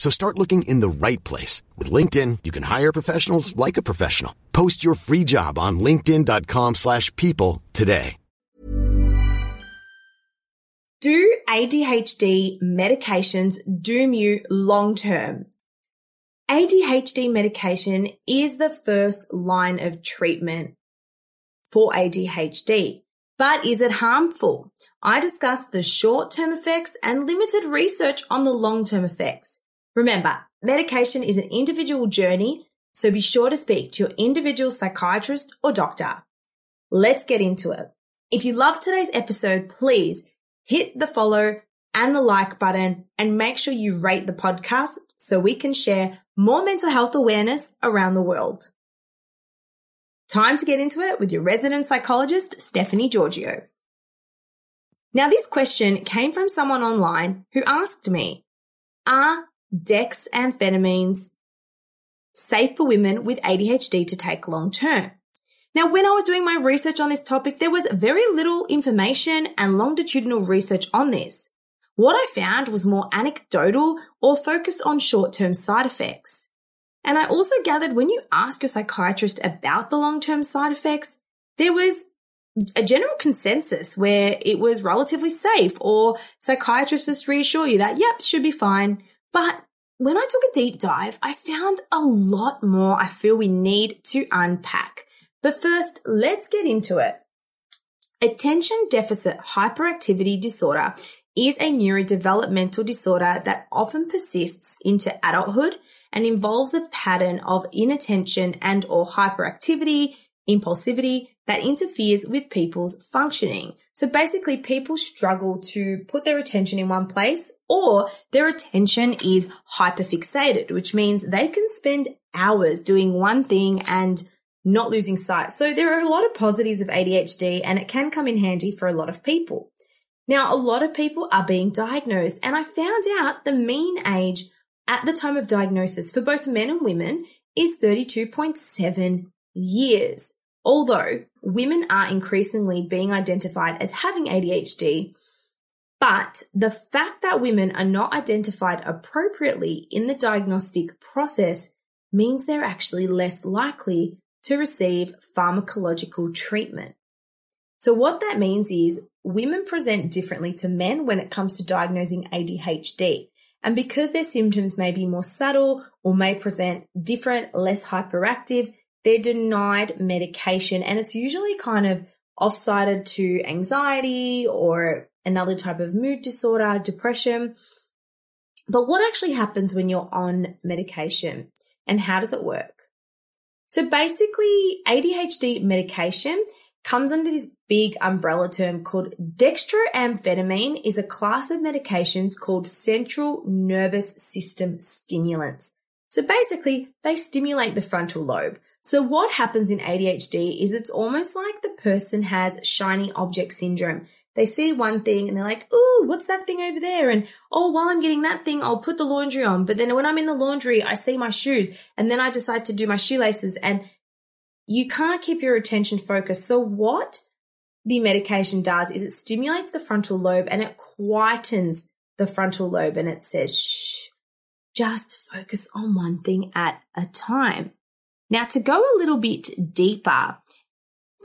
So start looking in the right place. With LinkedIn, you can hire professionals like a professional. Post your free job on linkedin.com slash people today. Do ADHD medications doom you long term? ADHD medication is the first line of treatment for ADHD, but is it harmful? I discuss the short-term effects and limited research on the long-term effects. Remember, medication is an individual journey, so be sure to speak to your individual psychiatrist or doctor. Let's get into it. If you love today's episode, please hit the follow and the like button and make sure you rate the podcast so we can share more mental health awareness around the world. Time to get into it with your resident psychologist, Stephanie Giorgio. Now, this question came from someone online who asked me, are dexamphetamines safe for women with ADHD to take long term? Now, when I was doing my research on this topic, there was very little information and longitudinal research on this. What I found was more anecdotal or focused on short-term side effects. And I also gathered when you ask your psychiatrist about the long-term side effects, there was a general consensus where it was relatively safe or psychiatrists reassure you that, yep, should be fine. But when I took a deep dive, I found a lot more I feel we need to unpack. But first, let's get into it. Attention deficit hyperactivity disorder is a neurodevelopmental disorder that often persists into adulthood and involves a pattern of inattention and or hyperactivity, impulsivity that interferes with people's functioning. So basically people struggle to put their attention in one place or their attention is hyperfixated, which means they can spend hours doing one thing and not losing sight. So there are a lot of positives of ADHD and it can come in handy for a lot of people. Now, a lot of people are being diagnosed and I found out the mean age at the time of diagnosis for both men and women is 32.7 years. Although women are increasingly being identified as having ADHD, but the fact that women are not identified appropriately in the diagnostic process means they're actually less likely to receive pharmacological treatment. So what that means is women present differently to men when it comes to diagnosing ADHD. And because their symptoms may be more subtle or may present different, less hyperactive, they're denied medication and it's usually kind of off-sided to anxiety or another type of mood disorder, depression. But what actually happens when you're on medication and how does it work? So basically ADHD medication comes under this big umbrella term called dextroamphetamine is a class of medications called central nervous system stimulants. So basically they stimulate the frontal lobe. So what happens in ADHD is it's almost like the person has shiny object syndrome. They see one thing and they're like, ooh, what's that thing over there? And oh, while I'm getting that thing, I'll put the laundry on. But then when I'm in the laundry, I see my shoes and then I decide to do my shoelaces and you can't keep your attention focused. So what the medication does is it stimulates the frontal lobe and it quietens the frontal lobe and it says, shh, just focus on one thing at a time. Now to go a little bit deeper,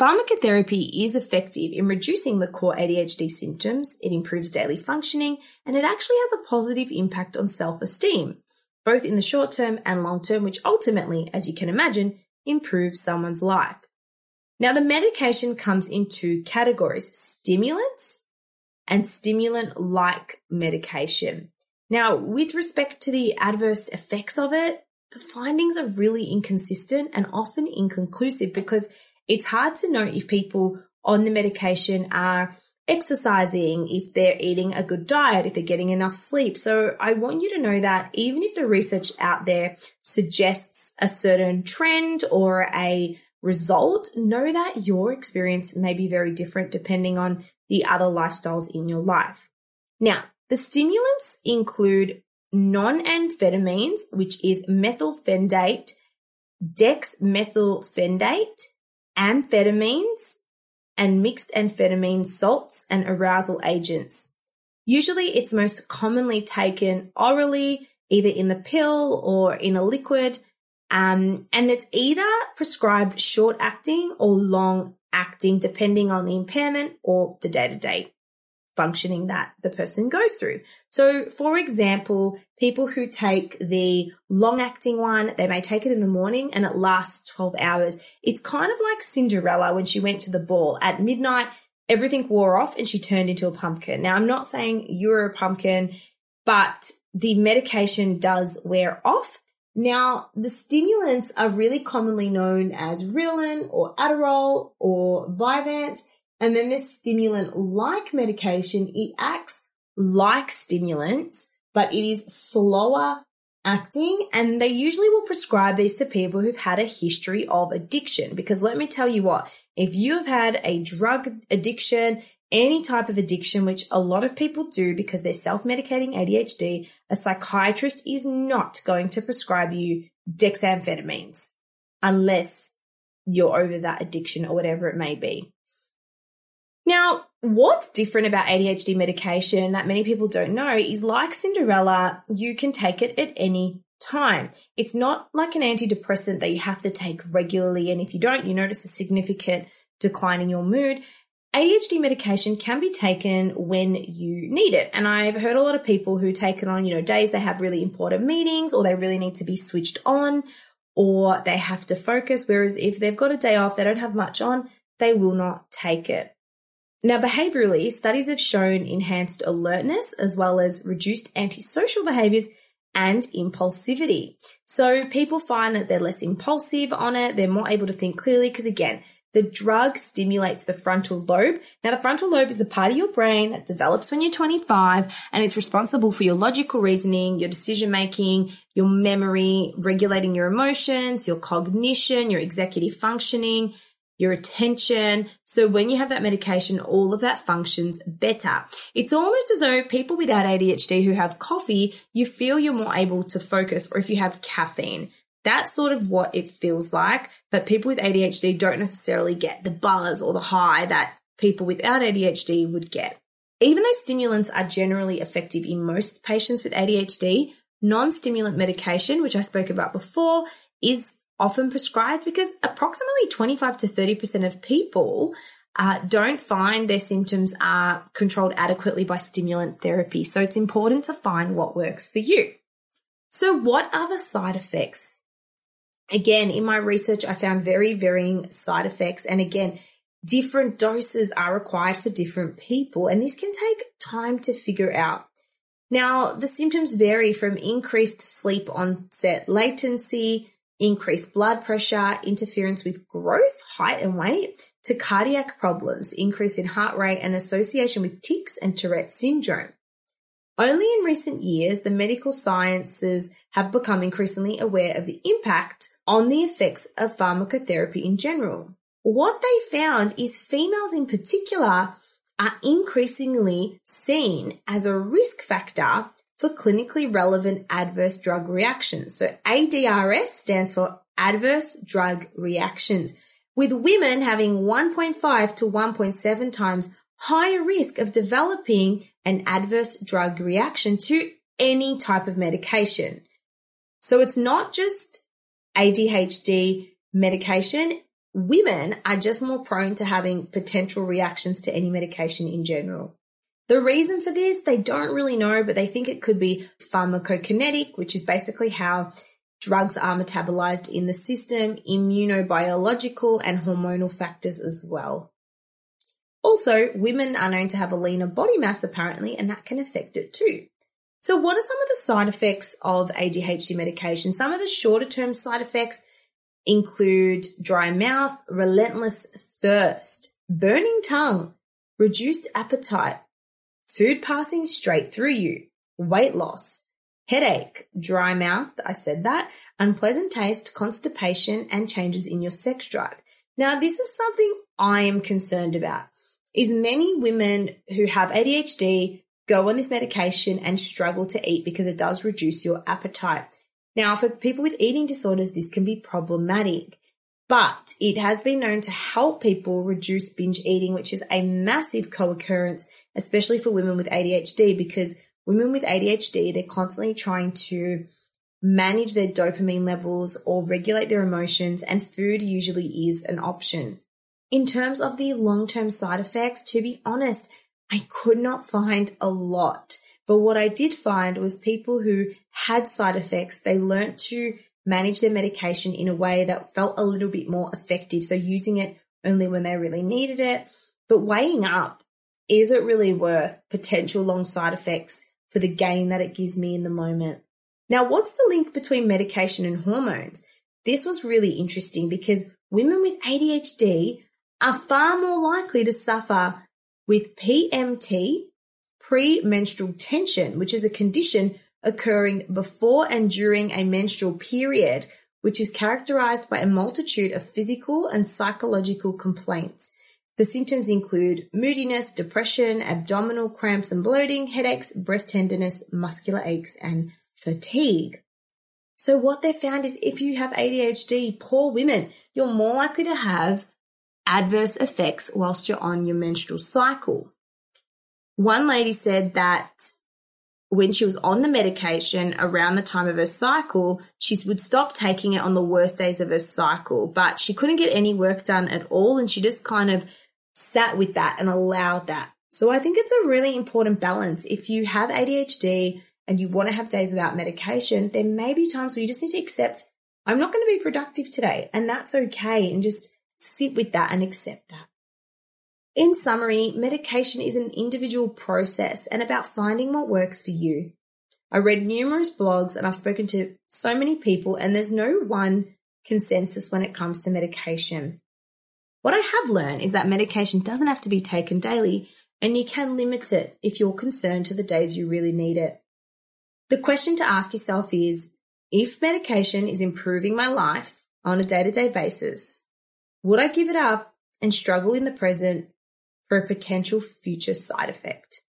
Pharmacotherapy is effective in reducing the core ADHD symptoms, it improves daily functioning, and it actually has a positive impact on self esteem, both in the short term and long term, which ultimately, as you can imagine, improves someone's life. Now, the medication comes in two categories stimulants and stimulant like medication. Now, with respect to the adverse effects of it, the findings are really inconsistent and often inconclusive because it's hard to know if people on the medication are exercising, if they're eating a good diet, if they're getting enough sleep. So I want you to know that even if the research out there suggests a certain trend or a result, know that your experience may be very different depending on the other lifestyles in your life. Now, the stimulants include non-amphetamines, which is methylphenidate, dexmethylphenidate, amphetamines, and mixed amphetamine salts and arousal agents. Usually it's most commonly taken orally, either in the pill or in a liquid. Um, and it's either prescribed short acting or long acting, depending on the impairment or the day to day functioning that the person goes through. So, for example, people who take the long acting one, they may take it in the morning and it lasts 12 hours. It's kind of like Cinderella when she went to the ball at midnight. Everything wore off and she turned into a pumpkin. Now, I'm not saying you're a pumpkin, but the medication does wear off. Now, the stimulants are really commonly known as Ritalin or Adderall or Vyvanse. And then this stimulant like medication, it acts like stimulants, but it is slower acting. And they usually will prescribe these to people who've had a history of addiction. Because let me tell you what, if you have had a drug addiction, any type of addiction, which a lot of people do because they're self-medicating ADHD, a psychiatrist is not going to prescribe you dexamphetamines unless you're over that addiction or whatever it may be. Now, what's different about ADHD medication that many people don't know is like Cinderella, you can take it at any time. It's not like an antidepressant that you have to take regularly. And if you don't, you notice a significant decline in your mood. ADHD medication can be taken when you need it. And I've heard a lot of people who take it on, you know, days they have really important meetings or they really need to be switched on or they have to focus. Whereas if they've got a day off, they don't have much on, they will not take it. Now, behaviorally, studies have shown enhanced alertness as well as reduced antisocial behaviors and impulsivity. So people find that they're less impulsive on it. They're more able to think clearly because again, the drug stimulates the frontal lobe. Now, the frontal lobe is the part of your brain that develops when you're 25 and it's responsible for your logical reasoning, your decision making, your memory, regulating your emotions, your cognition, your executive functioning, your attention. So when you have that medication, all of that functions better. It's almost as though people without ADHD who have coffee, you feel you're more able to focus or if you have caffeine. That's sort of what it feels like. But people with ADHD don't necessarily get the buzz or the high that people without ADHD would get. Even though stimulants are generally effective in most patients with ADHD, non-stimulant medication, which I spoke about before, is often prescribed because approximately 25 to 30% of people uh, don't find their symptoms are controlled adequately by stimulant therapy. So it's important to find what works for you. So what are the side effects? Again, in my research, I found very varying side effects. And again, different doses are required for different people. And this can take time to figure out. Now, the symptoms vary from increased sleep onset latency, increased blood pressure, interference with growth, height and weight, to cardiac problems, increase in heart rate and association with tics and Tourette syndrome. Only in recent years, the medical sciences have become increasingly aware of the impact on the effects of pharmacotherapy in general. What they found is females in particular are increasingly seen as a risk factor for clinically relevant adverse drug reactions. So ADRS stands for adverse drug reactions, with women having 1.5 to 1.7 times higher risk of developing an adverse drug reaction to any type of medication. So it's not just ADHD medication. Women are just more prone to having potential reactions to any medication in general. The reason for this, they don't really know, but they think it could be pharmacokinetic, which is basically how drugs are metabolized in the system, immunobiological and hormonal factors as well. Also, women are known to have a leaner body mass apparently, and that can affect it too. So what are some of the side effects of ADHD medication? Some of the shorter term side effects include dry mouth, relentless thirst, burning tongue, reduced appetite, food passing straight through you, weight loss, headache, dry mouth, I said that, unpleasant taste, constipation, and changes in your sex drive. Now, this is something I am concerned about. Is many women who have ADHD go on this medication and struggle to eat because it does reduce your appetite. Now, for people with eating disorders, this can be problematic but it has been known to help people reduce binge eating, which is a massive co-occurrence, especially for women with ADHD, because women with ADHD, they're constantly trying to manage their dopamine levels or regulate their emotions, and food usually is an option. In terms of the long-term side effects, to be honest, I could not find a lot. But what I did find was people who had side effects, they learned to manage their medication in a way that felt a little bit more effective. So using it only when they really needed it, but weighing up, is it really worth potential long side effects for the gain that it gives me in the moment? Now, what's the link between medication and hormones? This was really interesting because women with ADHD are far more likely to suffer with PMT, premenstrual tension, which is a condition occurring before and during a menstrual period, which is characterized by a multitude of physical and psychological complaints. The symptoms include moodiness, depression, abdominal cramps and bloating, headaches, breast tenderness, muscular aches, and fatigue. So what they found is if you have ADHD, poor women, you're more likely to have adverse effects whilst you're on your menstrual cycle. One lady said that when she was on the medication around the time of her cycle, she would stop taking it on the worst days of her cycle, but she couldn't get any work done at all. And she just kind of sat with that and allowed that. So I think it's a really important balance. If you have ADHD and you want to have days without medication, there may be times where you just need to accept, I'm not going to be productive today. And that's okay. And just sit with that and accept that. In summary, medication is an individual process and about finding what works for you. I read numerous blogs and I've spoken to so many people, and there's no one consensus when it comes to medication. What I have learned is that medication doesn't have to be taken daily, and you can limit it if you're concerned to the days you really need it. The question to ask yourself is if medication is improving my life on a day to day basis, would I give it up and struggle in the present for a potential future side effect.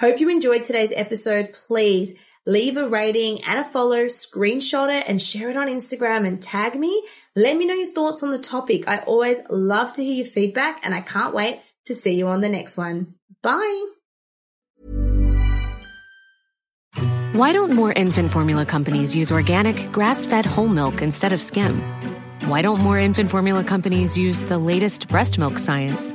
Hope you enjoyed today's episode. Please leave a rating and a follow, screenshot it and share it on Instagram and tag me. Let me know your thoughts on the topic. I always love to hear your feedback and I can't wait to see you on the next one. Bye. Why don't more infant formula companies use organic, grass fed whole milk instead of skim? Why don't more infant formula companies use the latest breast milk science?